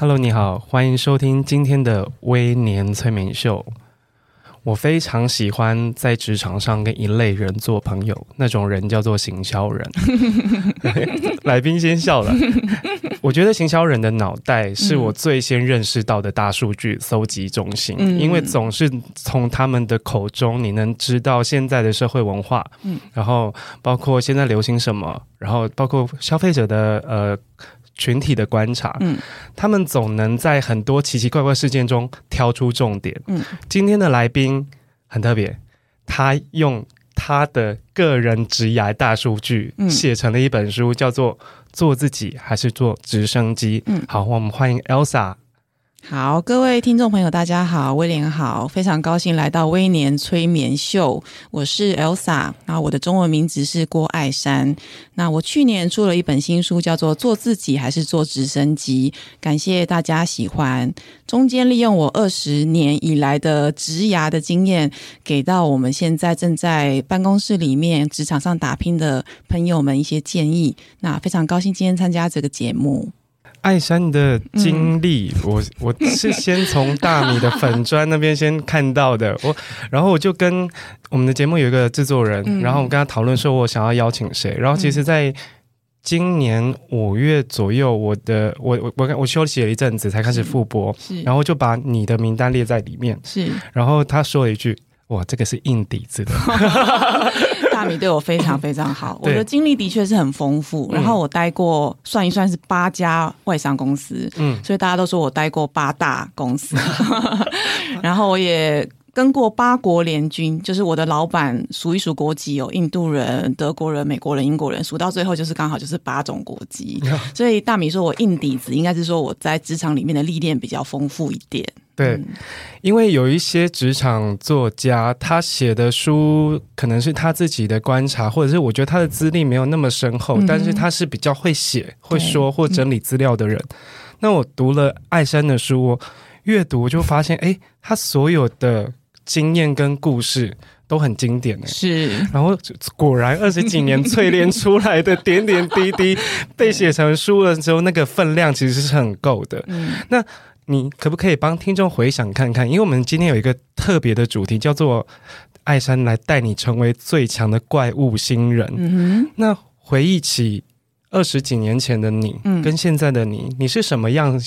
Hello，你好，欢迎收听今天的微年催眠秀。我非常喜欢在职场上跟一类人做朋友，那种人叫做行销人。来宾先笑了。我觉得行销人的脑袋是我最先认识到的大数据搜集中心，嗯、因为总是从他们的口中，你能知道现在的社会文化，嗯、然后包括现在流行什么，然后包括消费者的呃。群体的观察，嗯，他们总能在很多奇奇怪怪事件中挑出重点。嗯，今天的来宾很特别，他用他的个人职涯大数据写成了一本书，叫做《做自己还是做直升机》。嗯，好，我们欢迎 Elsa。好，各位听众朋友，大家好，威廉好，非常高兴来到威廉催眠秀。我是 Elsa，然后我的中文名字是郭爱珊。那我去年出了一本新书，叫做《做自己还是做直升机》，感谢大家喜欢。中间利用我二十年以来的职涯的经验，给到我们现在正在办公室里面、职场上打拼的朋友们一些建议。那非常高兴今天参加这个节目。艾珊的经历，嗯、我我是先从大米的粉砖那边先看到的，我然后我就跟我们的节目有一个制作人，嗯、然后我跟他讨论说，我想要邀请谁，然后其实在今年五月左右，我的我我我我休息了一阵子才开始复播，然后就把你的名单列在里面，是，然后他说了一句。哇，这个是硬底子的。大米对我非常非常好，我的经历的确是很丰富。然后我待过，算一算是八家外商公司，嗯，所以大家都说我待过八大公司。然后我也跟过八国联军，就是我的老板数一数国籍，有印度人、德国人、美国人、英国人，数到最后就是刚好就是八种国籍。所以大米说我硬底子，应该是说我在职场里面的历练比较丰富一点。对，因为有一些职场作家，他写的书可能是他自己的观察，或者是我觉得他的资历没有那么深厚，嗯、但是他是比较会写、会说或整理资料的人。嗯、那我读了艾珊的书，我阅读就发现，哎，他所有的经验跟故事都很经典，是。然后果然二十几年淬炼出来的点点滴滴 被写成书了之后，那个分量其实是很够的。嗯，那。你可不可以帮听众回想看看？因为我们今天有一个特别的主题，叫做“艾山来带你成为最强的怪物新人”。嗯哼。那回忆起二十几年前的你，跟现在的你，你是什么样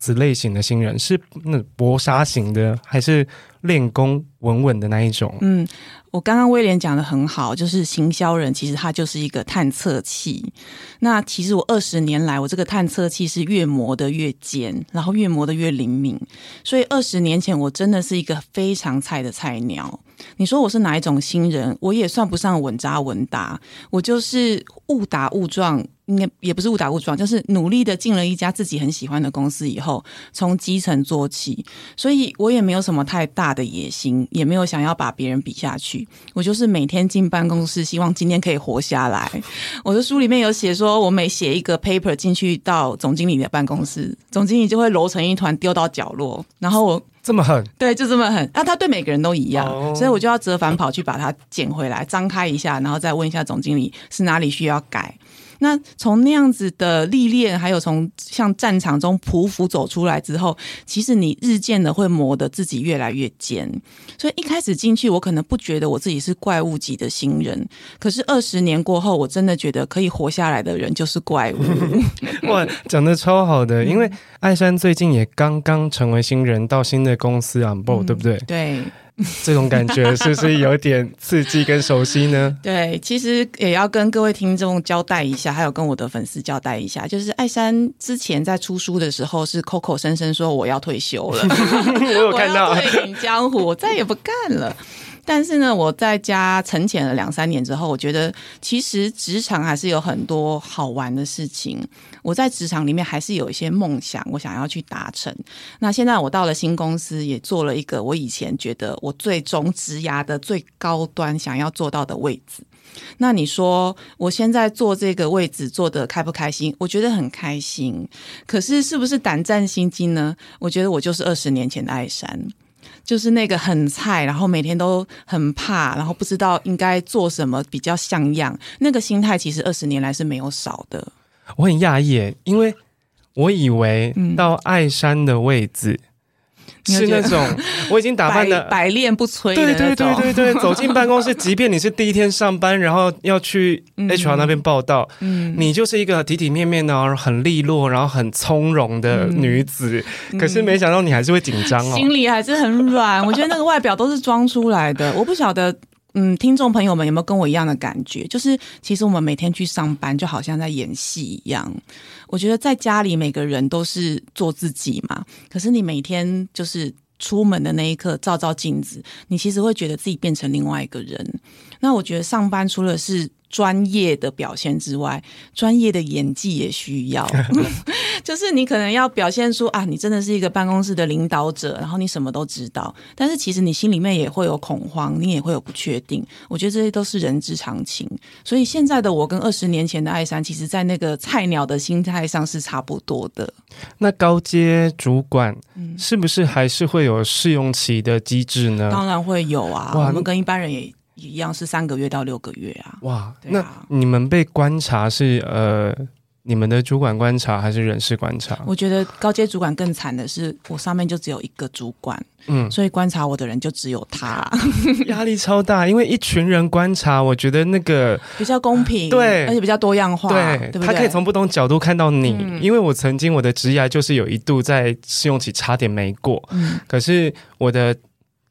子类型的新人？是那搏杀型的，还是练功稳稳的那一种？嗯。我刚刚威廉讲得很好，就是行销人其实他就是一个探测器。那其实我二十年来，我这个探测器是越磨得越尖，然后越磨得越灵敏。所以二十年前我真的是一个非常菜的菜鸟。你说我是哪一种新人？我也算不上稳扎稳打，我就是误打误撞。应该也不是误打误撞，就是努力的进了一家自己很喜欢的公司以后，从基层做起，所以我也没有什么太大的野心，也没有想要把别人比下去。我就是每天进办公室，希望今天可以活下来。我的书里面有写说，我每写一个 paper 进去到总经理的办公室，总经理就会揉成一团丢到角落，然后我这么狠，对，就这么狠。那、啊、他对每个人都一样，哦、所以我就要折返跑去把它捡回来，张开一下，然后再问一下总经理是哪里需要改。那从那样子的历练，还有从像战场中匍匐走出来之后，其实你日渐的会磨得自己越来越尖。所以一开始进去，我可能不觉得我自己是怪物级的新人，可是二十年过后，我真的觉得可以活下来的人就是怪物。哇，讲的超好的！因为艾珊最近也刚刚成为新人，到新的公司 on board，对不对？对。这种感觉是不是有点刺激跟熟悉呢？对，其实也要跟各位听众交代一下，还有跟我的粉丝交代一下，就是艾珊之前在出书的时候是口口声声说我要退休了，我有看到，退隐江湖，我再也不干了。但是呢，我在家沉潜了两三年之后，我觉得其实职场还是有很多好玩的事情。我在职场里面还是有一些梦想，我想要去达成。那现在我到了新公司，也做了一个我以前觉得我最终职涯的最高端想要做到的位置。那你说我现在做这个位置做得开不开心？我觉得很开心。可是是不是胆战心惊呢？我觉得我就是二十年前的艾山，就是那个很菜，然后每天都很怕，然后不知道应该做什么比较像样。那个心态其实二十年来是没有少的。我很讶异，因为我以为到爱山的位置。嗯是那种 我已经打扮的百炼不摧，对对对对对，走进办公室，即便你是第一天上班，然后要去 HR 那边报道，嗯，你就是一个体体面面的、很利落，然后很从容的女子。嗯、可是没想到你还是会紧张哦，心里还是很软。我觉得那个外表都是装出来的，我不晓得。嗯，听众朋友们有没有跟我一样的感觉？就是其实我们每天去上班，就好像在演戏一样。我觉得在家里每个人都是做自己嘛，可是你每天就是出门的那一刻照照镜子，你其实会觉得自己变成另外一个人。那我觉得上班除了是专业的表现之外，专业的演技也需要。就是你可能要表现出啊，你真的是一个办公室的领导者，然后你什么都知道。但是其实你心里面也会有恐慌，你也会有不确定。我觉得这些都是人之常情。所以现在的我跟二十年前的艾珊，其实在那个菜鸟的心态上是差不多的。那高阶主管是不是还是会有试用期的机制呢？当然会有啊，我们跟一般人也。一样是三个月到六个月啊！哇，啊、那你们被观察是呃，你们的主管观察还是人事观察？我觉得高阶主管更惨的是，我上面就只有一个主管，嗯，所以观察我的人就只有他，压力超大。因为一群人观察，我觉得那个 比较公平，对，而且比较多样化，对，对对？他可以从不同角度看到你。嗯、因为我曾经我的职涯就是有一度在试用期差点没过，嗯，可是我的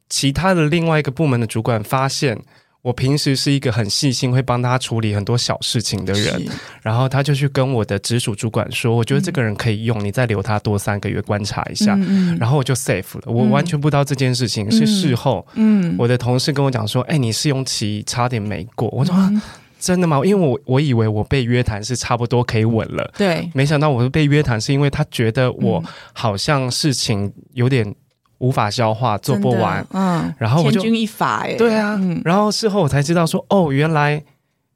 其他的另外一个部门的主管发现。我平时是一个很细心，会帮他处理很多小事情的人，然后他就去跟我的直属主管说：“我觉得这个人可以用，嗯、你再留他多三个月观察一下。嗯”嗯、然后我就 safe 了。我完全不知道这件事情、嗯、是事后，嗯，我的同事跟我讲说：“哎，你试用期差点没过。”我说：“嗯、真的吗？”因为我我以为我被约谈是差不多可以稳了，对，没想到我被约谈是因为他觉得我好像事情有点。无法消化，做不完，嗯，然后我就千钧一发，哎，对啊，嗯、然后事后我才知道说，哦，原来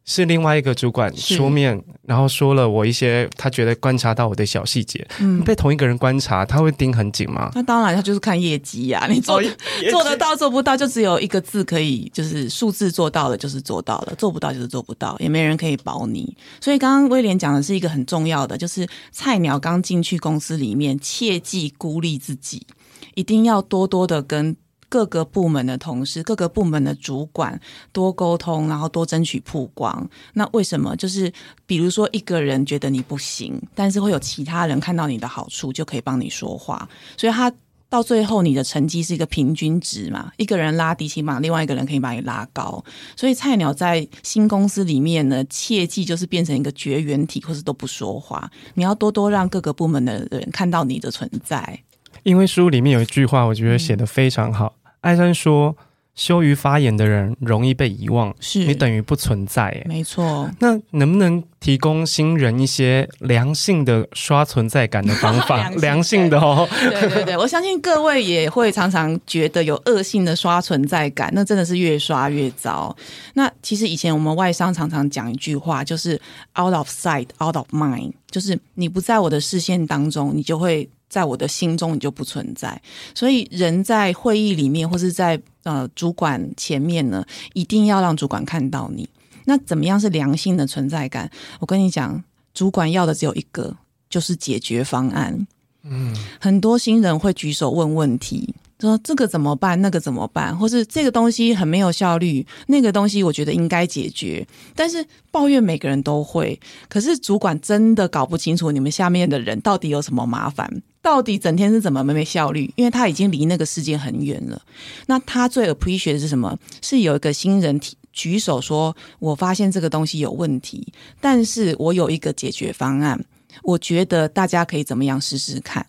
是另外一个主管出面，然后说了我一些他觉得观察到我的小细节，嗯，被同一个人观察，他会盯很紧吗？那当然，他就是看业绩呀、啊，你做、哦、做得到做不到，就只有一个字可以，就是数字做到了就是做到了，做不到就是做不到，也没人可以保你。所以刚刚威廉讲的是一个很重要的，就是菜鸟刚进去公司里面，切忌孤立自己。一定要多多的跟各个部门的同事、各个部门的主管多沟通，然后多争取曝光。那为什么？就是比如说一个人觉得你不行，但是会有其他人看到你的好处，就可以帮你说话。所以他到最后，你的成绩是一个平均值嘛？一个人拉低，起码另外一个人可以把你拉高。所以菜鸟在新公司里面呢，切记就是变成一个绝缘体，或是都不说话。你要多多让各个部门的人看到你的存在。因为书里面有一句话，我觉得写的非常好。嗯、艾珊说：“羞于发言的人容易被遗忘，是你等于不存在。”没错。那能不能提供新人一些良性的刷存在感的方法？良性，良性的哦。对对对，我相信各位也会常常觉得有恶性的刷存在感，那真的是越刷越糟。那其实以前我们外商常常讲一句话，就是 “out of sight, out of mind”，就是你不在我的视线当中，你就会。在我的心中，你就不存在。所以，人在会议里面，或是在呃主管前面呢，一定要让主管看到你。那怎么样是良性的存在感？我跟你讲，主管要的只有一个，就是解决方案。嗯，很多新人会举手问问题。说这个怎么办？那个怎么办？或是这个东西很没有效率，那个东西我觉得应该解决。但是抱怨每个人都会，可是主管真的搞不清楚你们下面的人到底有什么麻烦，到底整天是怎么没没效率？因为他已经离那个世界很远了。那他最 appreciate 是什么？是有一个新人举手说：“我发现这个东西有问题，但是我有一个解决方案，我觉得大家可以怎么样试试看。”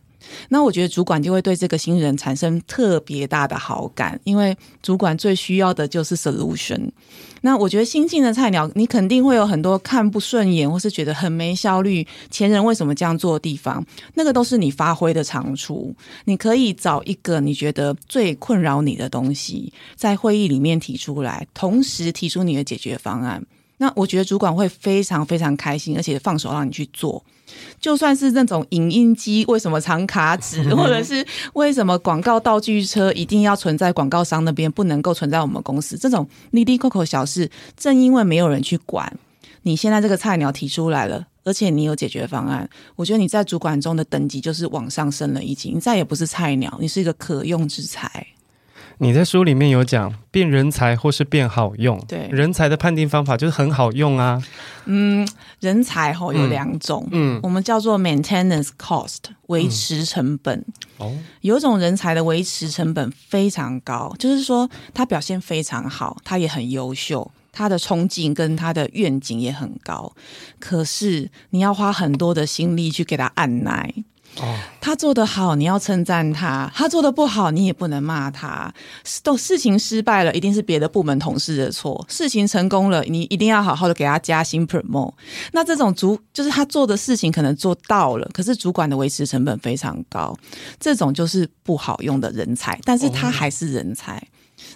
那我觉得主管就会对这个新人产生特别大的好感，因为主管最需要的就是 solution。那我觉得新进的菜鸟，你肯定会有很多看不顺眼，或是觉得很没效率，前人为什么这样做的地方，那个都是你发挥的长处。你可以找一个你觉得最困扰你的东西，在会议里面提出来，同时提出你的解决方案。那我觉得主管会非常非常开心，而且放手让你去做。就算是那种影印机为什么藏卡纸，或者是为什么广告道具车一定要存在广告商那边，不能够存在我们公司，这种哩哩扣扣小事，正因为没有人去管，你现在这个菜鸟提出来了，而且你有解决方案，我觉得你在主管中的等级就是往上升了一级，你再也不是菜鸟，你是一个可用之才。你在书里面有讲变人才或是变好用，对人才的判定方法就是很好用啊。嗯，人才吼有两种，嗯，我们叫做 maintenance cost 维持成本。哦、嗯，有一种人才的维持成本非常高，就是说他表现非常好，他也很优秀，他的憧憬跟他的愿景也很高，可是你要花很多的心力去给他按捺。哦，他做的好，你要称赞他；他做的不好，你也不能骂他。都事情失败了，一定是别的部门同事的错；事情成功了，你一定要好好的给他加薪 promote。那这种主就是他做的事情可能做到了，可是主管的维持成本非常高，这种就是不好用的人才，但是他还是人才。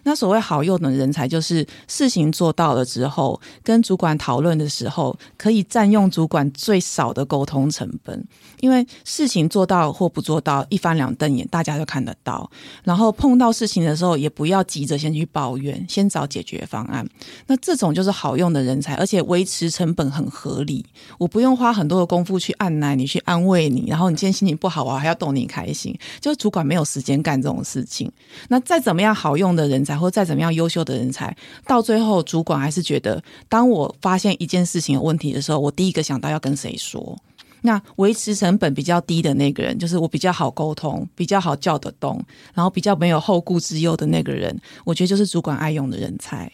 那所谓好用的人才，就是事情做到了之后，跟主管讨论的时候，可以占用主管最少的沟通成本。因为事情做到或不做到，一翻两瞪眼，大家就看得到。然后碰到事情的时候，也不要急着先去抱怨，先找解决方案。那这种就是好用的人才，而且维持成本很合理。我不用花很多的功夫去按捺你，去安慰你，然后你今天心情不好，啊还要逗你开心。就是主管没有时间干这种事情。那再怎么样好用的人才，或再怎么样优秀的人才，到最后主管还是觉得，当我发现一件事情有问题的时候，我第一个想到要跟谁说。那维持成本比较低的那个人，就是我比较好沟通，比较好叫得动，然后比较没有后顾之忧的那个人，我觉得就是主管爱用的人才。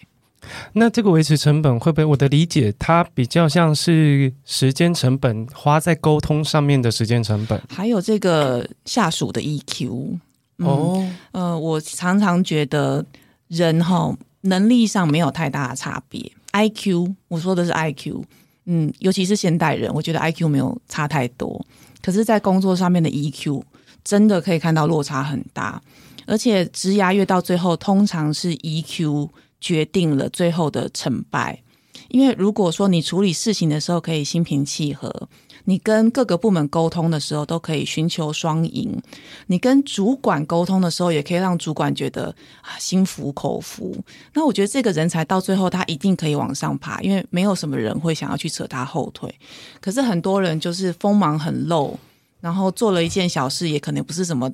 那这个维持成本会不会？我的理解，它比较像是时间成本，花在沟通上面的时间成本，还有这个下属的 EQ。嗯、哦，呃，我常常觉得人哈能力上没有太大的差别，IQ，我说的是 IQ。嗯，尤其是现代人，我觉得 IQ 没有差太多，可是，在工作上面的 EQ 真的可以看到落差很大，而且职涯越到最后，通常是 EQ 决定了最后的成败。因为如果说你处理事情的时候可以心平气和。你跟各个部门沟通的时候都可以寻求双赢，你跟主管沟通的时候也可以让主管觉得啊心服口服。那我觉得这个人才到最后他一定可以往上爬，因为没有什么人会想要去扯他后腿。可是很多人就是锋芒很露，然后做了一件小事，也可能不是什么。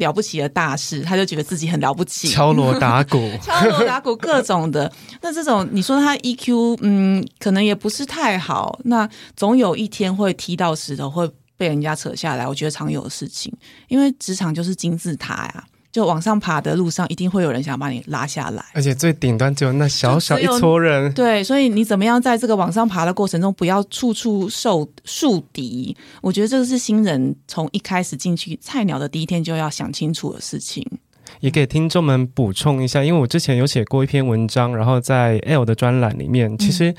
了不起的大事，他就觉得自己很了不起，敲锣打鼓，敲锣打鼓各种的。那这种你说他 EQ，嗯，可能也不是太好。那总有一天会踢到石头，会被人家扯下来。我觉得常有的事情，因为职场就是金字塔呀。就往上爬的路上，一定会有人想把你拉下来，而且最顶端只有那小小一撮人。对，所以你怎么样在这个往上爬的过程中，不要处处受树敌？我觉得这个是新人从一开始进去菜鸟的第一天就要想清楚的事情。也给听众们补充一下，因为我之前有写过一篇文章，然后在 L 的专栏里面，其实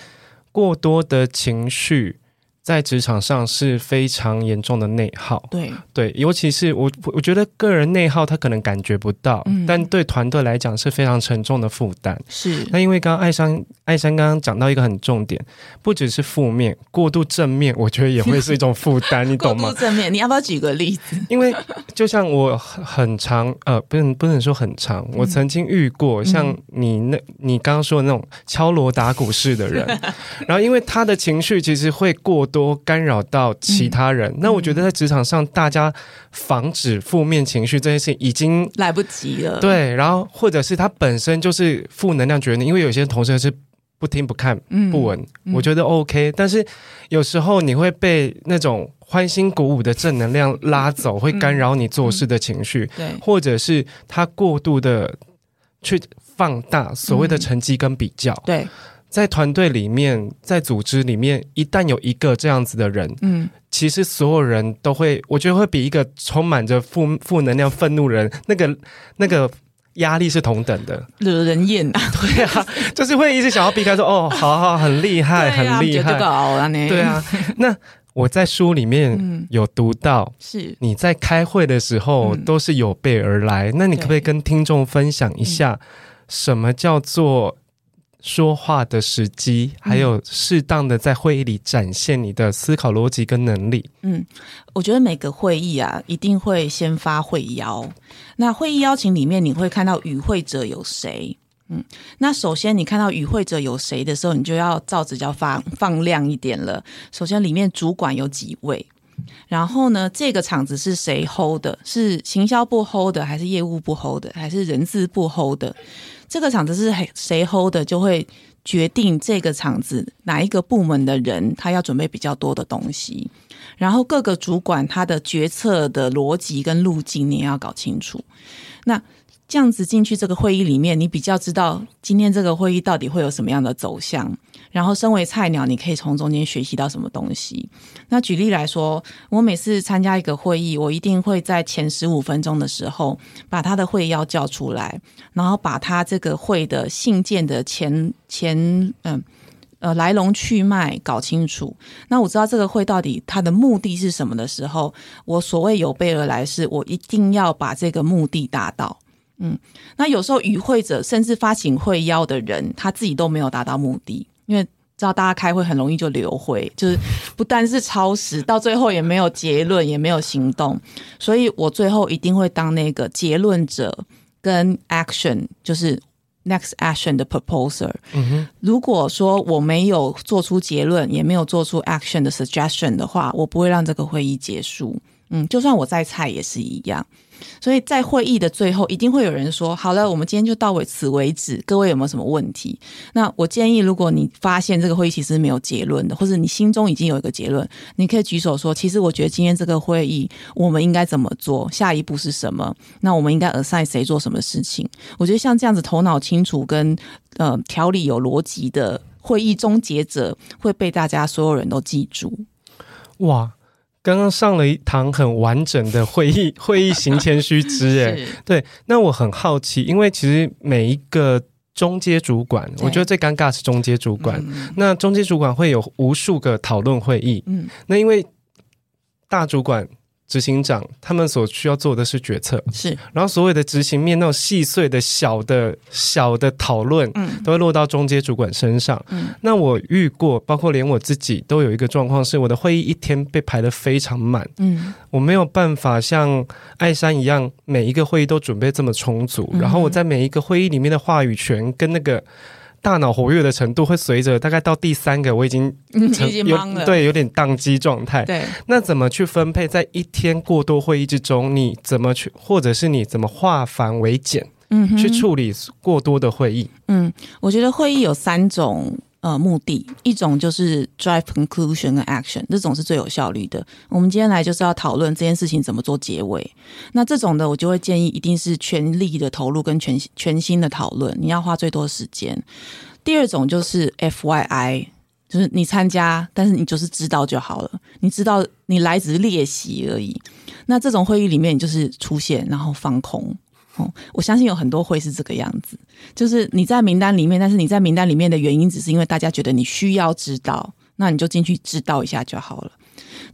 过多的情绪。在职场上是非常严重的内耗，对对，尤其是我我觉得个人内耗他可能感觉不到，嗯、但对团队来讲是非常沉重的负担。是，那因为刚刚艾珊艾珊刚刚讲到一个很重点，不只是负面，过度正面，我觉得也会是一种负担，你懂吗？过度正面，你要不要举个例子？因为就像我很长呃，不能不能说很长，我曾经遇过像你那，你刚刚说的那种敲锣打鼓式的人，然后因为他的情绪其实会过。多干扰到其他人，嗯、那我觉得在职场上，大家防止负面情绪这件事情已经来不及了。对，然后或者是他本身就是负能量决定，因为有些同事是不听不看不闻，嗯、我觉得 OK。但是有时候你会被那种欢欣鼓舞的正能量拉走，会干扰你做事的情绪。对，或者是他过度的去放大所谓的成绩跟比较。对。在团队里面，在组织里面，一旦有一个这样子的人，嗯，其实所有人都会，我觉得会比一个充满着负负能量、愤怒人，那个那个压力是同等的，惹人厌啊！对啊，就是会一直想要避开说，说哦，好好，很厉害，啊、很厉害，对啊。那我在书里面有读到，是你在开会的时候都是有备而来，那你可不可以跟听众分享一下，什么叫做？说话的时机，还有适当的在会议里展现你的思考逻辑跟能力。嗯，我觉得每个会议啊，一定会先发会邀。那会议邀请里面，你会看到与会者有谁？嗯，那首先你看到与会者有谁的时候，你就要罩子就要放放亮一点了。首先里面主管有几位？然后呢，这个场子是谁 hold 的？是行销部 hold 的，还是业务部 hold 的，还是人资部 hold 的？这个场子是谁 hold 的，就会决定这个场子哪一个部门的人他要准备比较多的东西，然后各个主管他的决策的逻辑跟路径你也要搞清楚。那这样子进去这个会议里面，你比较知道今天这个会议到底会有什么样的走向。然后，身为菜鸟，你可以从中间学习到什么东西？那举例来说，我每次参加一个会议，我一定会在前十五分钟的时候把他的会要叫出来，然后把他这个会的信件的前前嗯呃来龙去脉搞清楚。那我知道这个会到底它的目的是什么的时候，我所谓有备而来，是我一定要把这个目的达到。嗯，那有时候与会者甚至发起会邀的人，他自己都没有达到目的。因为知道大家开会很容易就流会，就是不但是超时，到最后也没有结论，也没有行动，所以我最后一定会当那个结论者跟 action，就是 next action 的 proposer。嗯，如果说我没有做出结论，也没有做出 action 的 suggestion 的话，我不会让这个会议结束。嗯，就算我再菜也是一样。所以在会议的最后，一定会有人说：“好了，我们今天就到此为止。”各位有没有什么问题？那我建议，如果你发现这个会议其实没有结论的，或者你心中已经有一个结论，你可以举手说：“其实我觉得今天这个会议我们应该怎么做？下一步是什么？那我们应该 assign 谁做什么事情？”我觉得像这样子头脑清楚跟呃条理有逻辑的会议终结者，会被大家所有人都记住。哇！刚刚上了一堂很完整的会议，会议行前须知，哎，对。那我很好奇，因为其实每一个中阶主管，我觉得最尴尬是中阶主管。那中阶主管会有无数个讨论会议，嗯，那因为大主管。执行长他们所需要做的是决策，是，然后所有的执行面那种细碎的小的小的讨论，嗯，都会落到中阶主管身上。嗯，那我遇过，包括连我自己都有一个状况，是我的会议一天被排得非常满，嗯，我没有办法像艾山一样，每一个会议都准备这么充足，嗯，然后我在每一个会议里面的话语权跟那个。大脑活跃的程度会随着大概到第三个，我已经成对，有点宕机状态。对，那怎么去分配在一天过多会议之中？你怎么去，或者是你怎么化繁为简？嗯，去处理过多的会议。嗯，我觉得会议有三种。呃，目的一种就是 drive conclusion 跟 action，这种是最有效率的。我们今天来就是要讨论这件事情怎么做结尾。那这种的，我就会建议一定是全力的投入跟全全新的讨论，你要花最多时间。第二种就是 FYI，就是你参加，但是你就是知道就好了，你知道你来只是练习而已。那这种会议里面，你就是出现然后放空。哦，我相信有很多会是这个样子，就是你在名单里面，但是你在名单里面的原因只是因为大家觉得你需要知道，那你就进去知道一下就好了。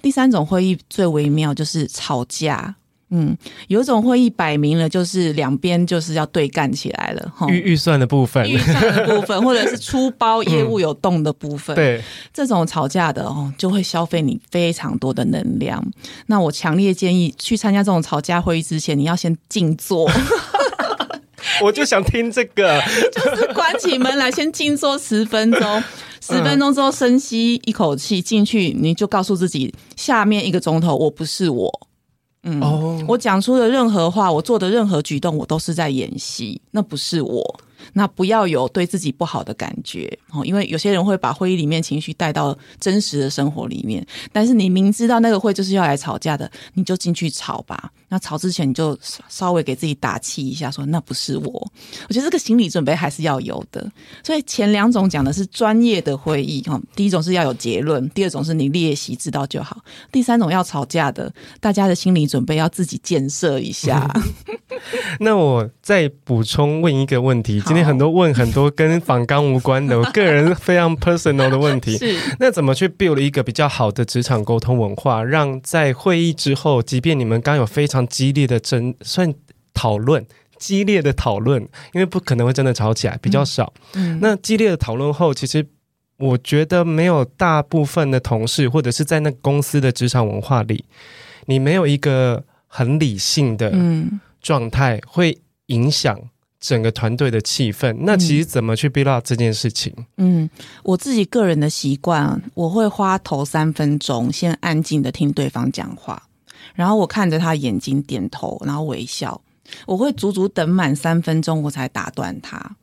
第三种会议最微妙就是吵架。嗯，有一种会议摆明了就是两边就是要对干起来了哈。预预算的部分，预算的部分，或者是出包业务有动的部分，嗯、对这种吵架的哦，就会消费你非常多的能量。那我强烈建议去参加这种吵架会议之前，你要先静坐。我就想听这个，就是关起门来先静坐十分钟，十分钟之后深吸一口气进去，你就告诉自己，下面一个钟头我不是我。嗯，oh. 我讲出的任何话，我做的任何举动，我都是在演戏，那不是我。那不要有对自己不好的感觉哦，因为有些人会把会议里面情绪带到真实的生活里面。但是你明知道那个会就是要来吵架的，你就进去吵吧。那吵之前你就稍微给自己打气一下，说那不是我。我觉得这个心理准备还是要有的。所以前两种讲的是专业的会议哈，第一种是要有结论，第二种是你练习知道就好，第三种要吵架的，大家的心理准备要自己建设一下。那我再补充问一个问题，今天很多问很多跟访纲无关的，我个人非常 personal 的问题。是，那怎么去 build 一个比较好的职场沟通文化，让在会议之后，即便你们刚有非常激烈的争算讨论，激烈的讨论，因为不可能会真的吵起来，比较少。嗯，那激烈的讨论后，其实我觉得没有大部分的同事，或者是在那公司的职场文化里，你没有一个很理性的，嗯。状态会影响整个团队的气氛。那其实怎么去 build up 这件事情？嗯，我自己个人的习惯，我会花头三分钟先安静的听对方讲话，然后我看着他眼睛点头，然后微笑。我会足足等满三分钟，我才打断他。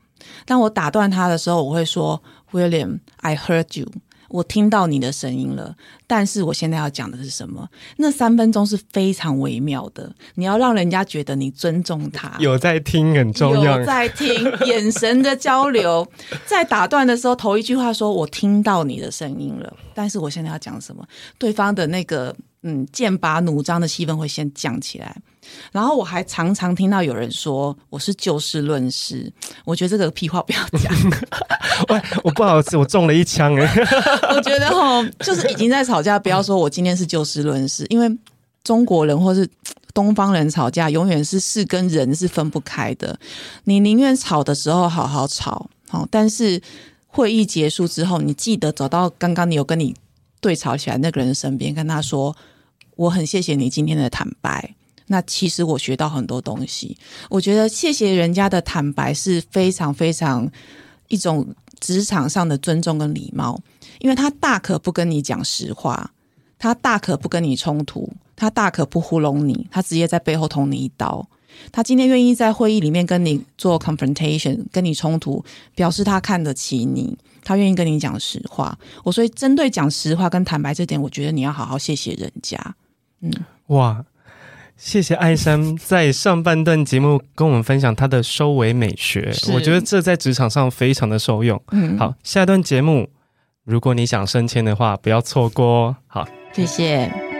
当我打断他的时候，我会说：“William，I heard you。”我听到你的声音了，但是我现在要讲的是什么？那三分钟是非常微妙的，你要让人家觉得你尊重他，有在听很重要，有在听，眼神的交流，在打断的时候，头一句话说：“我听到你的声音了。”但是我现在要讲什么？对方的那个嗯剑拔弩张的气氛会先降起来。然后我还常常听到有人说我是就事论事，我觉得这个屁话不要讲。喂，我不好意思，我中了一枪哎。我觉得哈，就是已经在吵架，不要说我今天是就事论事，因为中国人或是东方人吵架，永远是事跟人是分不开的。你宁愿吵的时候好好吵，好，但是会议结束之后，你记得走到刚刚你有跟你对吵起来那个人身边，跟他说：“我很谢谢你今天的坦白。”那其实我学到很多东西，我觉得谢谢人家的坦白是非常非常一种职场上的尊重跟礼貌，因为他大可不跟你讲实话，他大可不跟你冲突，他大可不糊弄你，他直接在背后捅你一刀。他今天愿意在会议里面跟你做 confrontation，跟你冲突，表示他看得起你，他愿意跟你讲实话。我所以针对讲实话跟坦白这点，我觉得你要好好谢谢人家。嗯，哇。谢谢艾山 在上半段节目跟我们分享他的收尾美学，我觉得这在职场上非常的受用。嗯，好，下一段节目，如果你想升迁的话，不要错过哦。好，谢谢。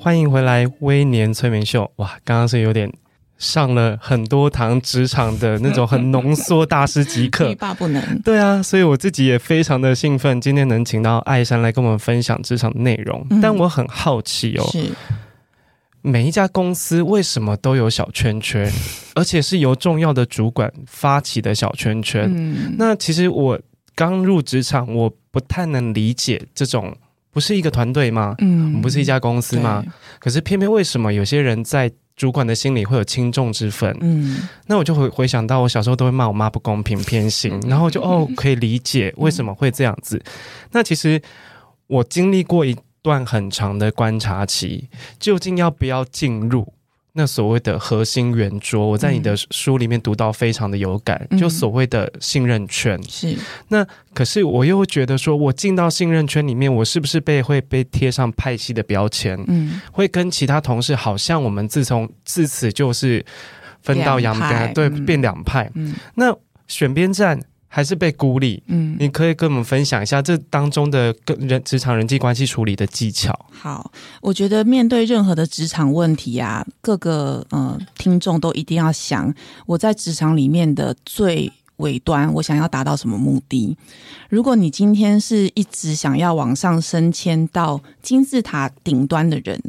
欢迎回来《微年催眠秀》。哇，刚刚是有点上了很多堂职场的那种很浓缩大师级课，欲罢不能。对啊，所以我自己也非常的兴奋，今天能请到艾珊来跟我们分享职场的内容。嗯。但我很好奇哦，是每一家公司为什么都有小圈圈，而且是由重要的主管发起的小圈圈？嗯，那其实我刚入职场，我不太能理解这种。不是一个团队吗？嗯，我们不是一家公司吗？可是偏偏为什么有些人在主管的心里会有轻重之分？嗯，那我就回回想到我小时候都会骂我妈不公平偏心，然后就哦可以理解为什么会这样子。嗯，那其实我经历过一段很长的观察期，究竟要不要进入？那所谓的核心圆桌，我在你的书里面读到非常的有感，嗯、就所谓的信任圈。是那可是我又会觉得说，我进到信任圈里面，我是不是被会被贴上派系的标签？嗯，会跟其他同事好像我们自从自此就是分道扬镳，对，变两派。嗯，那选边站。还是被孤立，嗯，你可以跟我们分享一下这当中的跟人职场人际关系处理的技巧。好，我觉得面对任何的职场问题啊，各个呃听众都一定要想，我在职场里面的最尾端，我想要达到什么目的？如果你今天是一直想要往上升迁到金字塔顶端的人，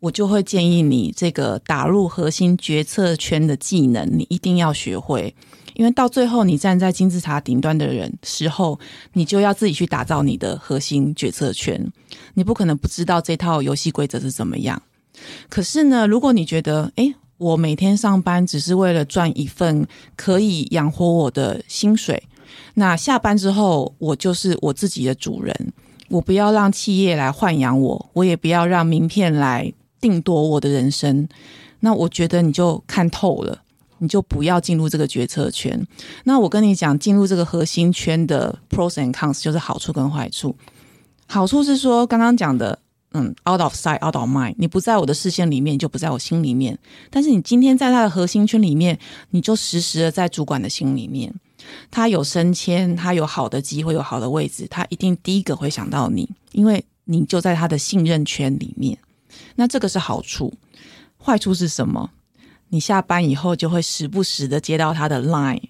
我就会建议你这个打入核心决策圈的技能，你一定要学会。因为到最后你站在金字塔顶端的人时候，你就要自己去打造你的核心决策圈，你不可能不知道这套游戏规则是怎么样。可是呢，如果你觉得，诶，我每天上班只是为了赚一份可以养活我的薪水，那下班之后我就是我自己的主人，我不要让企业来豢养我，我也不要让名片来定夺我的人生。那我觉得你就看透了，你就不要进入这个决策圈。那我跟你讲，进入这个核心圈的 pros and cons 就是好处跟坏处。好处是说，刚刚讲的。嗯，out of sight, out of mind，你不在我的视线里面，就不在我心里面。但是你今天在他的核心圈里面，你就实时的在主管的心里面。他有升迁，他有好的机会，有好的位置，他一定第一个会想到你，因为你就在他的信任圈里面。那这个是好处，坏处是什么？你下班以后就会时不时的接到他的 line，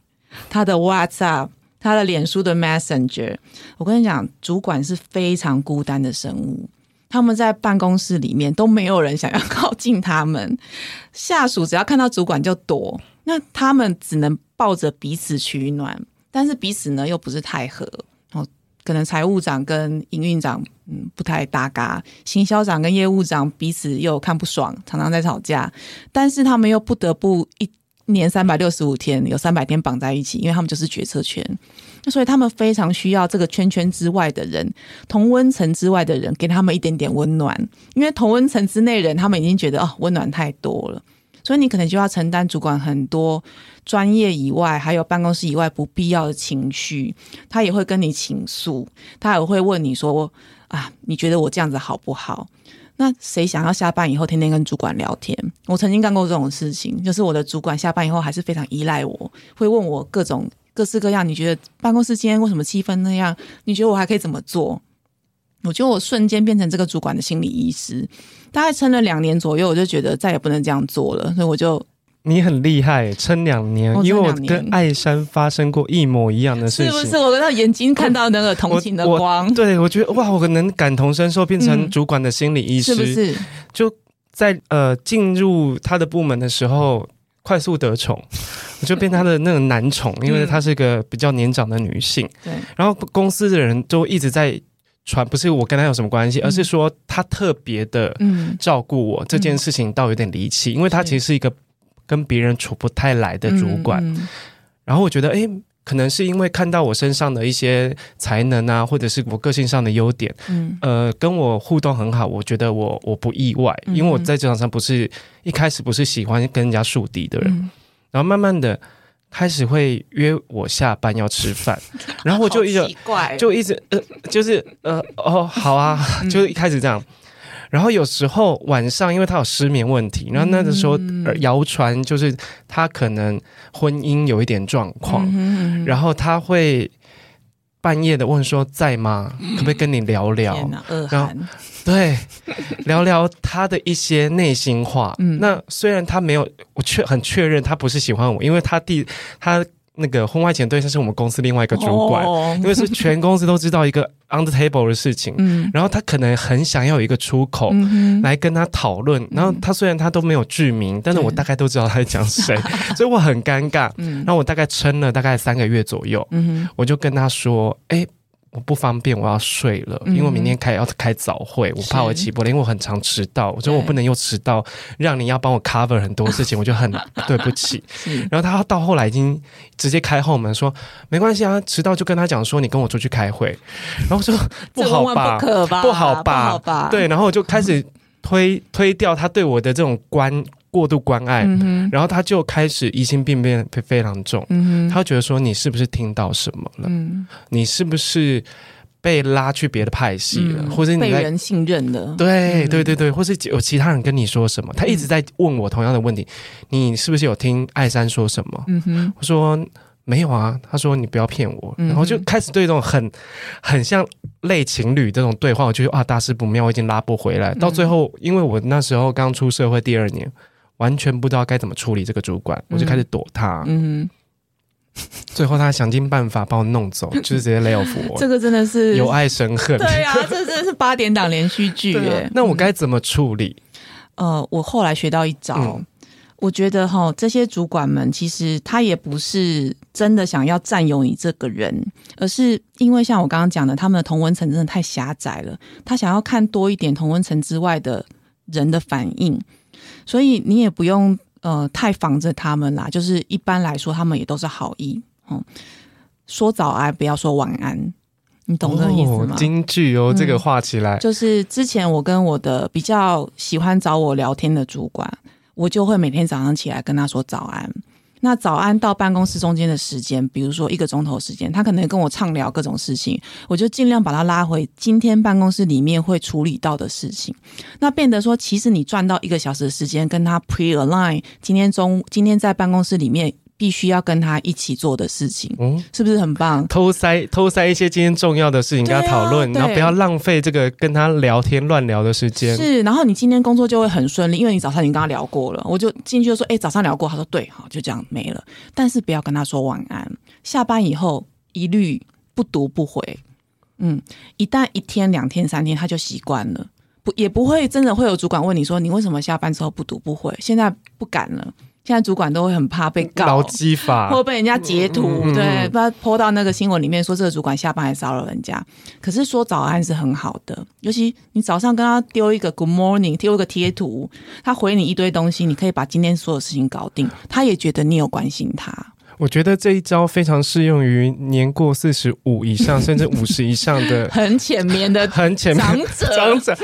他的 WhatsApp，他的脸书的 Messenger。我跟你讲，主管是非常孤单的生物。他们在办公室里面都没有人想要靠近他们，下属只要看到主管就躲，那他们只能抱着彼此取暖，但是彼此呢又不是太合，可能财务长跟营运长嗯不太搭嘎，行销长跟业务长彼此又看不爽，常常在吵架，但是他们又不得不一年三百六十五天有三百天绑在一起，因为他们就是决策圈。所以他们非常需要这个圈圈之外的人，同温层之外的人，给他们一点点温暖。因为同温层之内人，他们已经觉得哦，温暖太多了。所以你可能就要承担主管很多专业以外，还有办公室以外不必要的情绪。他也会跟你倾诉，他也会问你说啊，你觉得我这样子好不好？那谁想要下班以后天天跟主管聊天？我曾经干过这种事情，就是我的主管下班以后还是非常依赖我，会问我各种。各式各样，你觉得办公室今天为什么气氛那样？你觉得我还可以怎么做？我觉得我瞬间变成这个主管的心理医师，大概撑了两年左右，我就觉得再也不能这样做了，所以我就你很厉害，撑两年，因为我跟艾山发生过一模一样的事情，是不是？我跟他眼睛看到那个同情的光，我我对我觉得哇，我能感同身受，变成主管的心理医师，嗯、是不是？就在呃进入他的部门的时候。快速得宠，我 就变他的那个男宠，因为他是一个比较年长的女性。对，然后公司的人都一直在传，不是我跟他有什么关系，而是说他特别的照顾我。这件事情倒有点离奇，因为他其实是一个跟别人处不太来的主管。然后我觉得，哎。可能是因为看到我身上的一些才能啊，或者是我个性上的优点，嗯，呃，跟我互动很好，我觉得我我不意外，因为我在职场上不是一开始不是喜欢跟人家树敌的人，嗯，然后慢慢的开始会约我下班要吃饭，然后我就一直就一直呃，就是呃哦好啊，就一开始这样。然后有时候晚上，因为他有失眠问题，然后那个时候谣传就是他可能婚姻有一点状况，嗯、然后他会半夜的问说在吗？可不可以跟你聊聊？然后对，聊聊他的一些内心话。嗯、那虽然他没有，我确很确认他不是喜欢我，因为他第他。那个婚外情对象是我们公司另外一个主管，哦、因为是全公司都知道一个 on the table 的事情，嗯、然后他可能很想要有一个出口来跟他讨论，嗯、然后他虽然他都没有剧名，嗯、但是我大概都知道他在讲谁，嗯、所以我很尴尬，嗯、然后我大概撑了大概三个月左右，嗯、我就跟他说，哎。我不方便，我要睡了，因为我明天开要开早会，我怕我起不来，因为我很常迟到，我觉得我不能又迟到，让你要帮我 cover 很多事情，我就很 对不起。然后他到后来已经直接开后门说没关系啊，迟到就跟他讲说你跟我出去开会，然后我说不好吧，不好吧，对，然后我就开始推推掉他对我的这种关。过度关爱，嗯、然后他就开始疑心病变非常重。嗯、他觉得说，你是不是听到什么了？嗯、你是不是被拉去别的派系了？嗯、或者你被人信任了？对对对对，或是有其他人跟你说什么？他一直在问我同样的问题：嗯、你是不是有听艾山说什么？我说没有啊。他说你不要骗我。嗯、然后就开始对这种很很像类情侣这种对话，我就觉得啊，大事不妙，我已经拉不回来。嗯、到最后，因为我那时候刚出社会第二年。完全不知道该怎么处理这个主管，我就开始躲他。嗯，最后他想尽办法把我弄走，就是直接 lay off 我。这个真的是有爱生恨。对啊，这真的是八点档连续剧耶。那我该怎么处理？呃，我后来学到一招，我觉得哈，这些主管们其实他也不是真的想要占有你这个人，而是因为像我刚刚讲的，他们的同温层真的太狭窄了，他想要看多一点同温层之外的人的反应，所以你也不用呃太防着他们啦。就是一般来说，他们也都是好意，嗯，说早安不要说晚安，你懂这个意思吗？京剧哦，这个画起来，嗯，就是之前我跟我的比较喜欢找我聊天的主管。我就会每天早上起来跟他说早安。那早安到办公室中间的时间，比如说一个钟头时间，他可能跟我畅聊各种事情，我就尽量把他拉回今天办公室里面会处理到的事情。那变得说，其实你赚到一个小时的时间，跟他 pre align，今天中今天在办公室里面。必须要跟他一起做的事情，嗯，是不是很棒？偷塞偷塞一些今天重要的事情跟他讨论，然后不要浪费这个跟他聊天乱聊的时间。是，然后你今天工作就会很顺利，因为你早上已经跟他聊过了。我就进去就说：“哎，早上聊过。”他说：“对，好，就这样没了。”但是不要跟他说晚安。下班以后一律不读不回。嗯，一旦一天、两天、三天，他就习惯了，不也不会真的会有主管问你说：“你为什么下班之后不读不回？”现在不敢了。现在主管都会很怕被告，劳基法，或被人家截图，对，把他 po 到那个新闻里面，说这个主管下班还骚扰人家。可是说早安是很好的，尤其你早上跟他丢一个 Good morning，丢一个贴图，他回你一堆东西，你可以把今天所有事情搞定，他也觉得你有关心他。我觉得这一招非常适用于年过四十五以上，甚至五十以上的 很浅眠的 很浅眠长者。长者，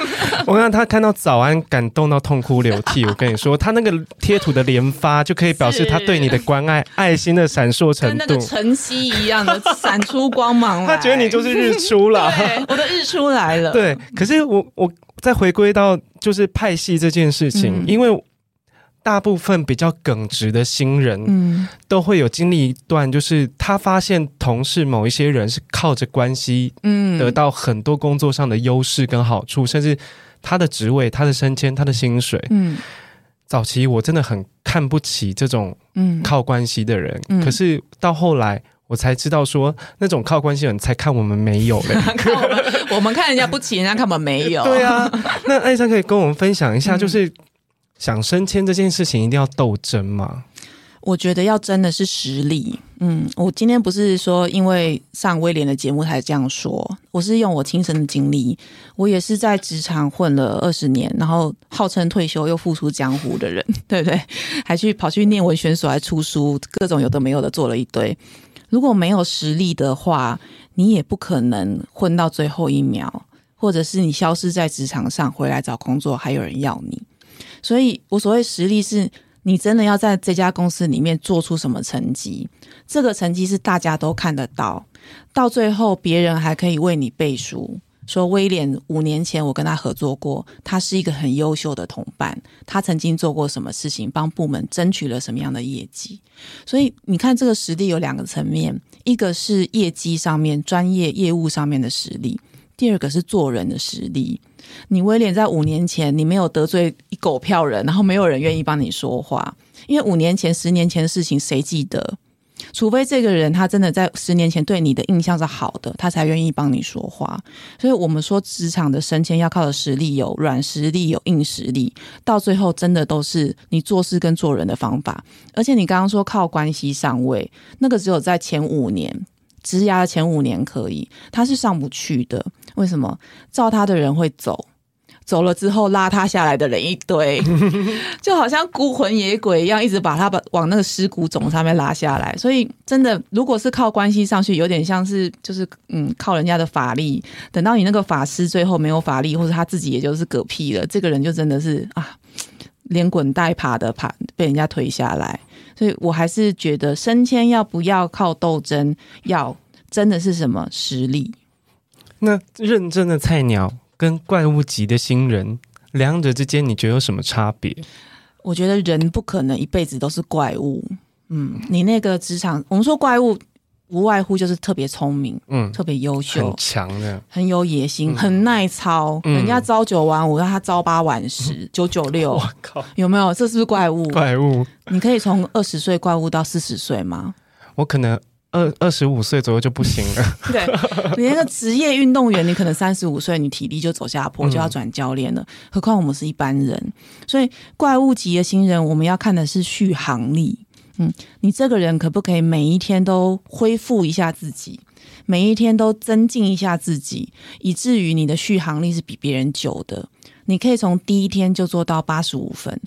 我看他看到早安感动到痛哭流涕。我跟你说，他那个贴图的连发就可以表示他对你的关爱，爱心的闪烁程度，跟那个晨曦一样的闪出光芒。他觉得你就是日出了，我的日出来了。对，可是我我再回归到就是派系这件事情，嗯、因为。大部分比较耿直的新人，嗯，都会有经历一段，就是他发现同事某一些人是靠着关系，嗯，得到很多工作上的优势跟好处，甚至他的职位、他的升迁、他的薪水，嗯。早期我真的很看不起这种，嗯，靠关系的人，嗯，可是到后来我才知道说，那种靠关系的人才看我们没有嘞，看我们，我们看人家不起，人家看我们没有。对啊，那艾珊可以跟我们分享一下，就是。想升迁这件事情一定要斗争吗？我觉得要争的是实力。嗯，我今天不是说因为上威廉的节目才这样说，我是用我亲身的经历。我也是在职场混了二十年，然后号称退休又复出江湖的人，对不对？还去跑去念文学所，还出书，各种有的没有的做了一堆。如果没有实力的话，你也不可能混到最后一秒，或者是你消失在职场上，回来找工作还有人要你。所以，我所谓实力是你真的要在这家公司里面做出什么成绩，这个成绩是大家都看得到，到最后别人还可以为你背书，说威廉五年前我跟他合作过，他是一个很优秀的同伴，他曾经做过什么事情，帮部门争取了什么样的业绩。所以你看，这个实力有两个层面，一个是业绩上面专业业务上面的实力，第二个是做人的实力。你威廉在五年前，你没有得罪一狗票人，然后没有人愿意帮你说话，因为五年前、十年前的事情谁记得？除非这个人他真的在十年前对你的印象是好的，他才愿意帮你说话。所以，我们说职场的升迁要靠的实力有软实力，有硬实力，到最后真的都是你做事跟做人的方法。而且，你刚刚说靠关系上位，那个只有在前五年。职涯的前五年可以，他是上不去的。为什么？照他的人会走，走了之后拉他下来的人一堆，就好像孤魂野鬼一样，一直把他把往那个尸骨冢上面拉下来。所以，真的，如果是靠关系上去，有点像是就是嗯，靠人家的法力。等到你那个法师最后没有法力，或者他自己也就是嗝屁了，这个人就真的是啊，连滚带爬的爬，被人家推下来。所以我还是觉得升迁要不要靠斗争，要真的是什么实力？那认真的菜鸟跟怪物级的新人，两者之间你觉得有什么差别？我觉得人不可能一辈子都是怪物。嗯，你那个职场，我们说怪物。无外乎就是特别聪明，嗯，特别优秀，很强的，很有野心，嗯、很耐操。嗯、人家朝九晚五，让他朝八晚十，九九六。我靠，有没有？这是不是怪物？怪物？你可以从二十岁怪物到四十岁吗？我可能二二十五岁左右就不行了。对，你那个职业运动员，你可能三十五岁，你体力就走下坡，就要转教练了。嗯、何况我们是一般人，所以怪物级的新人，我们要看的是续航力。嗯，你这个人可不可以每一天都恢复一下自己，每一天都增进一下自己，以至于你的续航力是比别人久的。你可以从第一天就做到八十五分，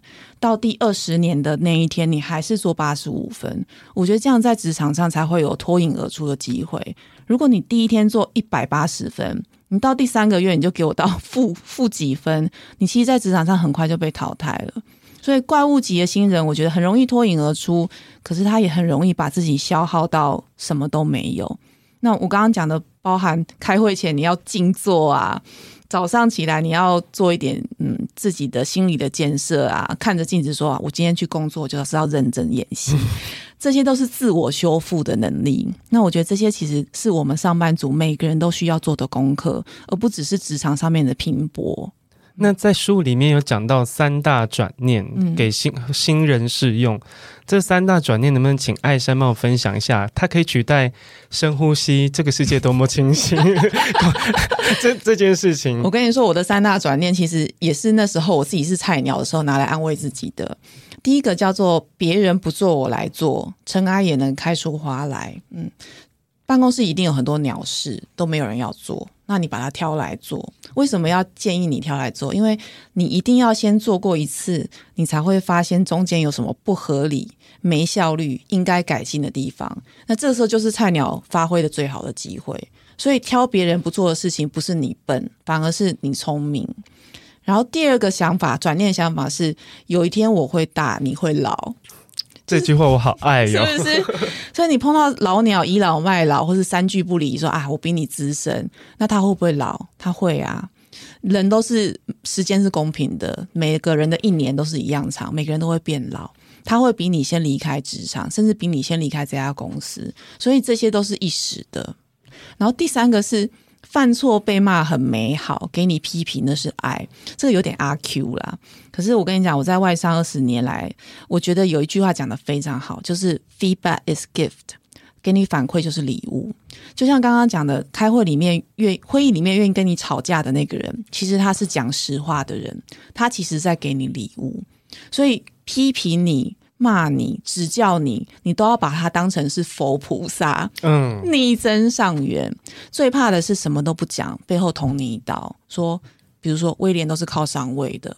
到第二十年的那一天，你还是做八十五分。我觉得这样在职场上才会有脱颖而出的机会。如果你第一天做一百八十分，你到第三个月你就给我到负负几分，你其实，在职场上很快就被淘汰了。所以，怪物级的新人，我觉得很容易脱颖而出，可是他也很容易把自己消耗到什么都没有。那我刚刚讲的，包含开会前你要静坐啊。早上起来，你要做一点嗯自己的心理的建设啊，看着镜子说啊，我今天去工作就是要认真演戏，这些都是自我修复的能力。那我觉得这些其实是我们上班族每个人都需要做的功课，而不只是职场上面的拼搏。那在书里面有讲到三大转念，给新、嗯、新人试用。这三大转念能不能请艾珊帮我分享一下？它可以取代深呼吸，这个世界多么清晰。这这件事情，我跟你说，我的三大转念其实也是那时候我自己是菜鸟的时候拿来安慰自己的。第一个叫做别人不做我来做，尘埃也能开出花来。嗯。办公室一定有很多鸟事，都没有人要做，那你把它挑来做。为什么要建议你挑来做？因为你一定要先做过一次，你才会发现中间有什么不合理、没效率、应该改进的地方。那这时候就是菜鸟发挥的最好的机会。所以挑别人不做的事情，不是你笨，反而是你聪明。然后第二个想法，转念想法是：有一天我会大，你会老。这句话我好爱哟，是不是？所以你碰到老鸟倚老卖老，或是三句不离，说啊，我比你资深，那他会不会老？他会啊。人都是时间是公平的，每个人的一年都是一样长，每个人都会变老。他会比你先离开职场，甚至比你先离开这家公司，所以这些都是一时的。然后第三个是。犯错被骂很美好，给你批评那是爱，这个有点阿 Q 啦。可是我跟你讲，我在外商二十年来，我觉得有一句话讲得非常好，就是 feedback is gift，给你反馈就是礼物。就像刚刚讲的，开会里面愿会议里面愿意跟你吵架的那个人，其实他是讲实话的人，他其实在给你礼物。所以批评你。骂你、指教你，你都要把它当成是佛菩萨，嗯，逆增上缘。最怕的是什么都不讲，背后捅你一刀。说，比如说威廉都是靠上位的。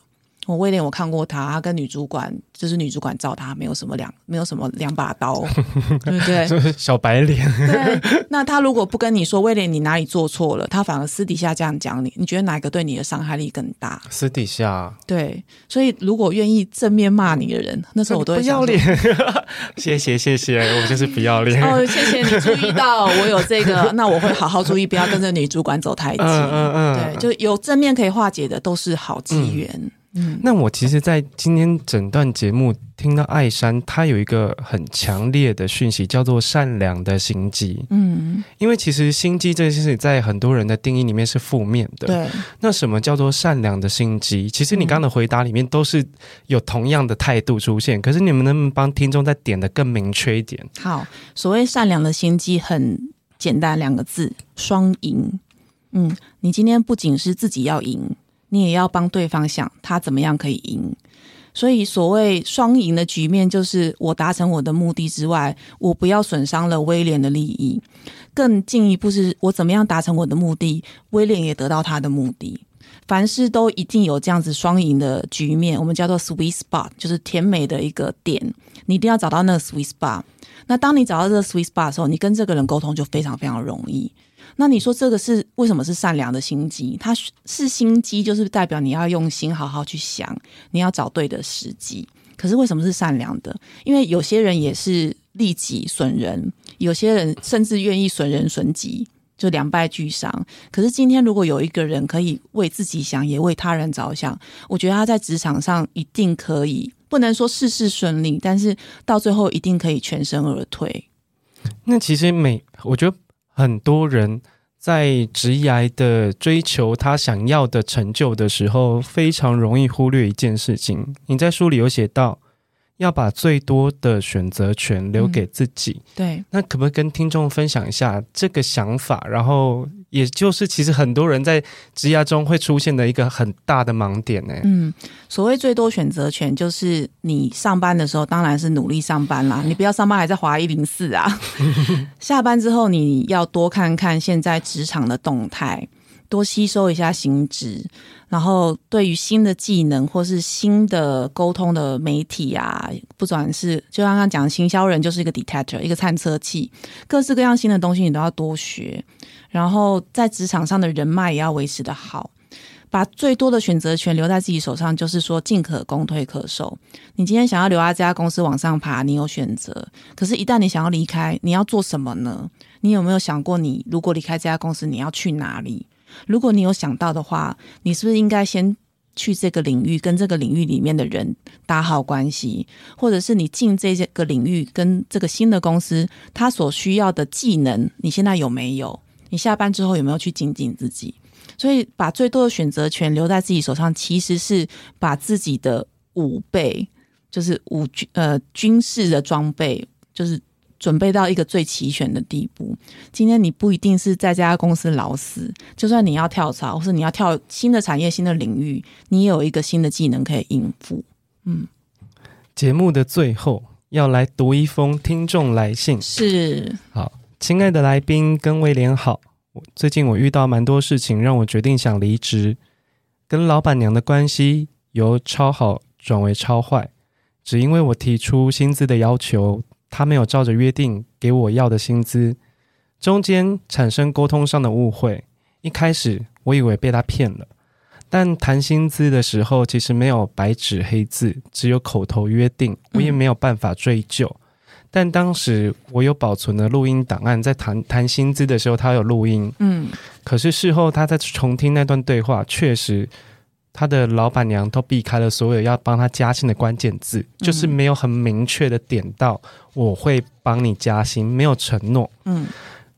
我威廉，我看过他，他跟女主管就是女主管罩他，没有什么两没有什么两把刀，对不对？小白脸。对，那他如果不跟你说威廉，你哪里做错了，他反而私底下这样讲你，你觉得哪个对你的伤害力更大？私底下。对，所以如果愿意正面骂你的人，那时候我都会不要脸。谢谢谢谢，我就是不要脸。哦，谢谢你注意到我有这个，那我会好好注意，不要跟着女主管走太近。嗯嗯嗯，对，就有正面可以化解的，都是好机缘。嗯嗯，那我其实，在今天整段节目听到艾山，他有一个很强烈的讯息，叫做善良的心机。嗯，因为其实心机这件事情，在很多人的定义里面是负面的。对，那什么叫做善良的心机？其实你刚刚的回答里面都是有同样的态度出现，可是你们能不能帮听众再点的更明确一点？好，所谓善良的心机，很简单，两个字：双赢。嗯，你今天不仅是自己要赢。你也要帮对方想，他怎么样可以赢。所以所谓双赢的局面，就是我达成我的目的之外，我不要损伤了威廉的利益。更进一步是我怎么样达成我的目的，威廉也得到他的目的。凡事都一定有这样子双赢的局面，我们叫做 sweet spot，就是甜美的一个点。你一定要找到那个 sweet spot。那当你找到这个 sweet spot 的时候，你跟这个人沟通就非常非常容易。那你说这个是为什么是善良的心机？它是心机，就是代表你要用心好好去想，你要找对的时机。可是为什么是善良的？因为有些人也是利己损人，有些人甚至愿意损人损己，就两败俱伤。可是今天如果有一个人可以为自己想，也为他人着想，我觉得他在职场上一定可以，不能说事事顺利，但是到最后一定可以全身而退。那其实每我觉得。很多人在职涯的追求他想要的成就的时候，非常容易忽略一件事情。你在书里有写到，要把最多的选择权留给自己。嗯、对，那可不可以跟听众分享一下这个想法？然后，也就是其实很多人在职涯中会出现的一个很大的盲点呢。嗯，所谓最多选择权，就是你上班的时候当然是努力上班啦，你不要上班还在滑一零四啊。下班之后，你要多看看现在职场的动态。多吸收一下新知，然后对于新的技能或是新的沟通的媒体啊，不管是就刚刚讲行销人就是一个 detector，一个探测器，各式各样新的东西你都要多学。然后在职场上的人脉也要维持的好，把最多的选择权留在自己手上，就是说进可攻退可守。你今天想要留在这家公司往上爬，你有选择；可是，一旦你想要离开，你要做什么呢？你有没有想过，你如果离开这家公司，你要去哪里？如果你有想到的话，你是不是应该先去这个领域，跟这个领域里面的人打好关系，或者是你进这个领域跟这个新的公司，他所需要的技能，你现在有没有？你下班之后有没有去精进自己？所以把最多的选择权留在自己手上，其实是把自己的武备，就是武军呃军事的装备，就是。准备到一个最齐全的地步。今天你不一定是在这家公司老死，就算你要跳槽，或是你要跳新的产业、新的领域，你也有一个新的技能可以应付。嗯，节目的最后要来读一封听众来信。是，好，亲爱的来宾跟威廉好。最近我遇到蛮多事情，让我决定想离职。跟老板娘的关系由超好转为超坏，只因为我提出薪资的要求。他没有照着约定给我要的薪资，中间产生沟通上的误会。一开始我以为被他骗了，但谈薪资的时候其实没有白纸黑字，只有口头约定，我也没有办法追究。但当时我有保存的录音档案，在谈谈薪资的时候，他有录音。嗯，可是事后他在重听那段对话，确实。他的老板娘都避开了所有要帮他加薪的关键字，嗯、就是没有很明确的点到我会帮你加薪，没有承诺。嗯，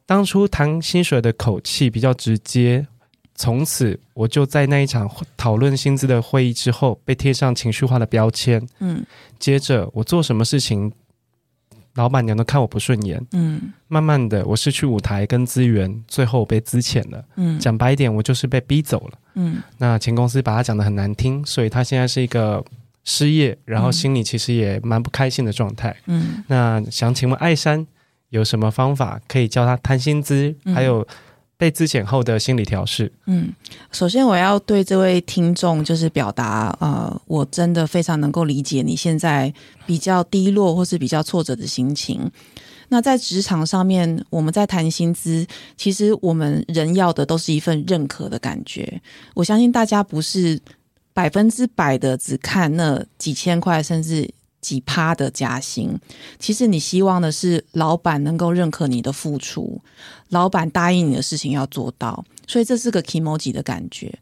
当初谈薪水的口气比较直接，从此我就在那一场讨论薪资的会议之后被贴上情绪化的标签。嗯，接着我做什么事情，老板娘都看我不顺眼，嗯，慢慢的我失去舞台跟资源，最后我被资遣了，嗯，讲白一点，我就是被逼走了，嗯，那前公司把他讲得很难听，所以他现在是一个失业，然后心里其实也蛮不开心的状态，嗯，那想请问艾珊有什么方法可以教他谈薪资，嗯、还有？被资遣后的心理调试。嗯，首先我要对这位听众就是表达，呃，我真的非常能够理解你现在比较低落或是比较挫折的心情。那在职场上面，我们在谈薪资，其实我们人要的都是一份认可的感觉。我相信大家不是百分之百的只看那几千块，甚至。几趴的加薪，其实你希望的是老板能够认可你的付出，老板答应你的事情要做到，所以这是个 kimoji 的感觉。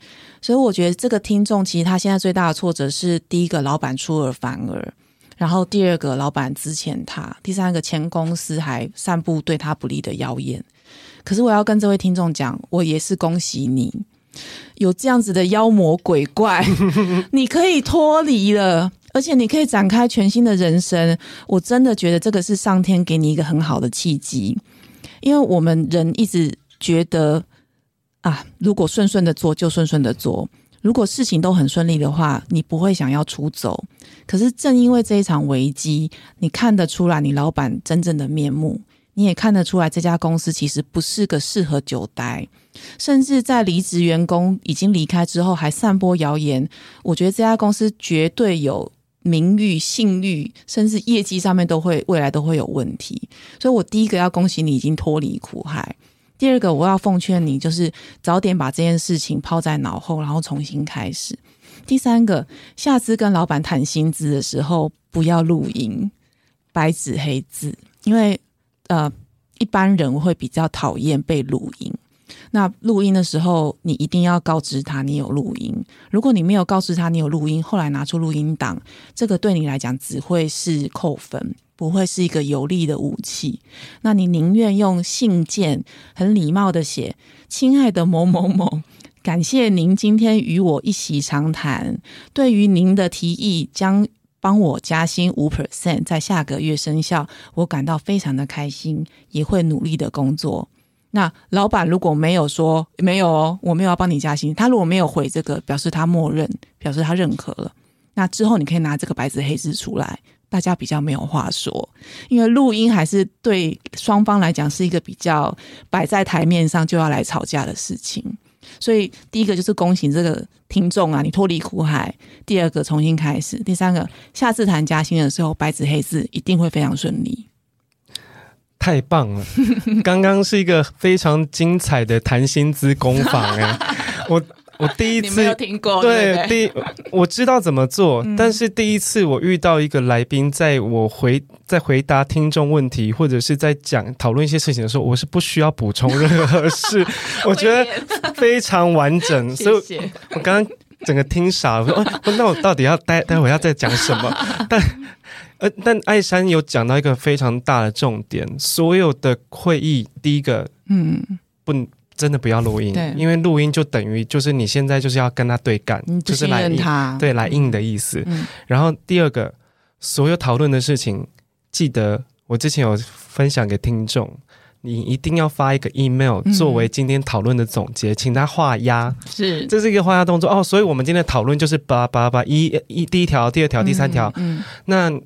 所以我觉得这个听众其实他现在最大的挫折是：第一个，老板出尔反尔；然后第二个，老板之前他；第三个，前公司还散布对他不利的谣言。可是我要跟这位听众讲，我也是恭喜你，有这样子的妖魔鬼怪，你可以脱离了。而且你可以展开全新的人生，我真的觉得这个是上天给你一个很好的契机，因为我们人一直觉得啊，如果顺顺的做就顺顺的做，如果事情都很顺利的话，你不会想要出走。可是正因为这一场危机，你看得出来你老板真正的面目，你也看得出来这家公司其实不是个适合久待，甚至在离职员工已经离开之后还散播谣言，我觉得这家公司绝对有。名誉、信誉，甚至业绩上面都会未来都会有问题，所以我第一个要恭喜你已经脱离苦海。第二个，我要奉劝你，就是早点把这件事情抛在脑后，然后重新开始。第三个，下次跟老板谈薪资的时候，不要录音，白纸黑字，因为呃，一般人会比较讨厌被录音。那录音的时候，你一定要告知他你有录音。如果你没有告知他你有录音，后来拿出录音档，这个对你来讲只会是扣分，不会是一个有利的武器。那你宁愿用信件很礼貌的写：“亲爱的某某某，感谢您今天与我一席长谈。对于您的提议，将帮我加薪五 percent，在下个月生效，我感到非常的开心，也会努力的工作。那老板如果没有说没有哦，我没有要帮你加薪，他如果没有回这个，表示他默认，表示他认可了。那之后你可以拿这个白纸黑字出来，大家比较没有话说，因为录音还是对双方来讲是一个比较摆在台面上就要来吵架的事情。所以第一个就是恭喜这个听众啊，你脱离苦海；第二个重新开始；第三个下次谈加薪的时候，白纸黑字一定会非常顺利。太棒了！刚刚是一个非常精彩的谈薪资工坊哎，我 我第一次没有听过，对，对对？第一我知道怎么做，嗯，但是第一次我遇到一个来宾，在我回在回答听众问题或者是在讲讨论一些事情的时候，我是不需要补充任何事，我觉得非常完整，所以我刚刚整个听傻了，我说那我到底要待待会要再讲什么？但呃，但艾珊有讲到一个非常大的重点，所有的会议，第一个，嗯，不，真的不要录音，因为录音就等于就是你现在就是要跟他对干，你就是来硬，对，来硬的意思。嗯，然后第二个，所有讨论的事情，记得我之前有分享给听众，你一定要发一个 email 作为今天讨论的总结，嗯，请他画押，是，这是一个画押动作哦。所以我们今天的讨论就是八八八一一第一条、第二条、第三条，嗯，嗯那。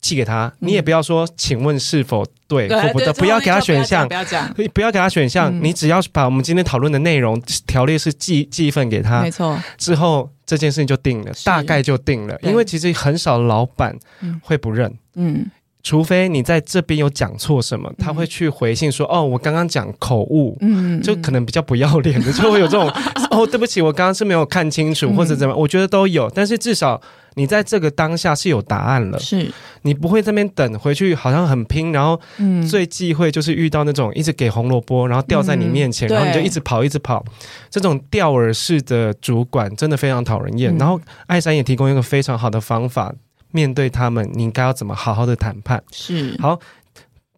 寄给他，你也不要说，请问是否对或不对，不要给他选项，不要讲，不要给他选项，你只要把我们今天讨论的内容条例是寄寄一份给他，没错，之后这件事情就定了，大概就定了，因为其实很少老板会不认，嗯，除非你在这边有讲错什么，他会去回信说，哦，我刚刚讲口误，嗯，就可能比较不要脸的，就会有这种，哦，对不起，我刚刚是没有看清楚或者怎么，我觉得都有，但是至少。你在这个当下是有答案了，是你不会在那边等回去，好像很拼，然后最忌讳就是遇到那种一直给红萝卜，然后掉在你面前，嗯、然后你就一直跑一直跑，这种吊耳式的主管真的非常讨人厌。嗯、然后艾山也提供一个非常好的方法，面对他们，你应该要怎么好好的谈判？是好。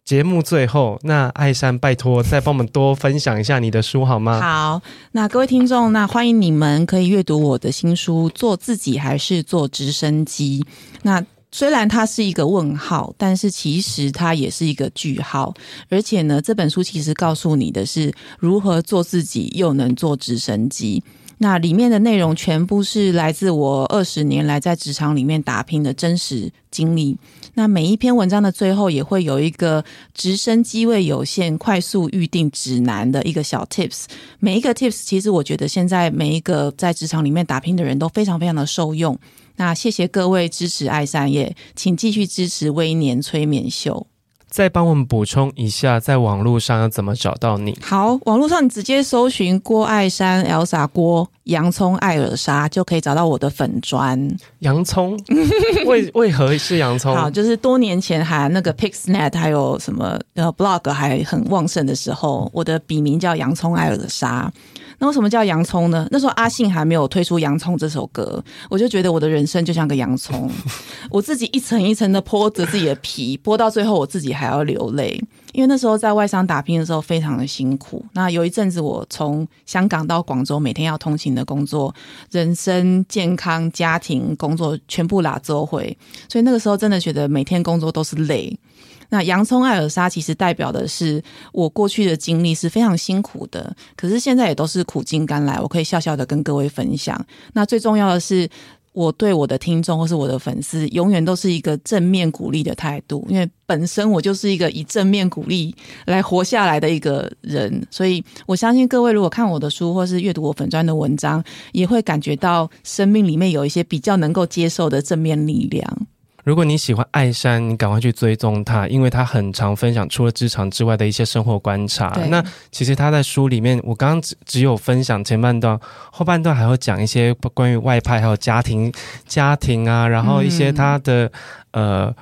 节目最后，那艾山拜托再帮我们多分享一下你的书好吗？好，那各位听众，那欢迎你们可以阅读我的新书《做自己还是做直升机》。那虽然它是一个问号，但是其实它也是一个句号。而且呢，这本书其实告诉你的是如何做自己又能做直升机。那里面的内容全部是来自我二十年来在职场里面打拼的真实经历。那每一篇文章的最后也会有一个直升机位有限快速预定指南的一个小 tips。每一个 tips 其实我觉得现在每一个在职场里面打拼的人都非常非常的受用。那谢谢各位支持爱三叶请继续支持微年催眠秀。再帮我们补充一下，在网络上要怎么找到你？好，网络上你直接搜寻郭爱山、Elsa 郭洋葱艾尔莎，就可以找到我的粉砖。洋葱 为为何是洋葱？好，就是多年前还那个 Pixnet 还有什么呃 blog 还很旺盛的时候，我的笔名叫洋葱艾尔莎。那为什么叫洋葱呢？那时候阿信还没有推出《洋葱》这首歌，我就觉得我的人生就像个洋葱，我自己一层一层的剥着自己的皮，剥到最后我自己还要流泪，因为那时候在外商打拼的时候非常的辛苦。那有一阵子我从香港到广州，每天要通勤的工作，人生、健康、家庭、工作全部拉周回，所以那个时候真的觉得每天工作都是累。那洋葱爱尔莎其实代表的是我过去的经历是非常辛苦的，可是现在也都是苦尽甘来，我可以笑笑的跟各位分享。那最重要的是，我对我的听众或是我的粉丝，永远都是一个正面鼓励的态度，因为本身我就是一个以正面鼓励来活下来的一个人，所以我相信各位如果看我的书或是阅读我粉专的文章，也会感觉到生命里面有一些比较能够接受的正面力量。如果你喜欢艾珊，你赶快去追踪她，因为她很常分享除了职场之外的一些生活观察。那其实她在书里面，我刚刚只只有分享前半段，后半段还会讲一些关于外派还有家庭、家庭啊，然后一些她的、嗯、呃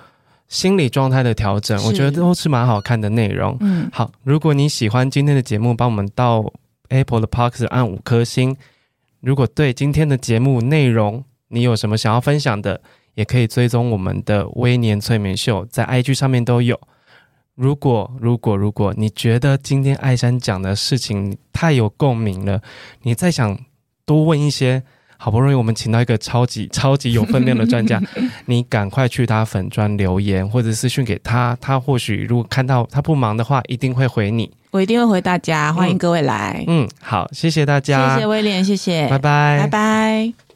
心理状态的调整，我觉得都是蛮好看的内容。嗯，好，如果你喜欢今天的节目，帮我们到 Apple 的 Podcast 按五颗星。如果对今天的节目内容你有什么想要分享的，也可以追踪我们的微年催眠秀，在 IG 上面都有。如果如果如果你觉得今天艾山讲的事情太有共鸣了，你再想多问一些好不容易我们请到一个超级超级有分量的专家，你赶快去他粉专留言或者私讯给他，他或许如果看到他不忙的话，一定会回你。我一定会回大家，欢迎各位来。嗯，嗯，好，谢谢大家，谢谢威廉，谢谢，拜拜，拜拜。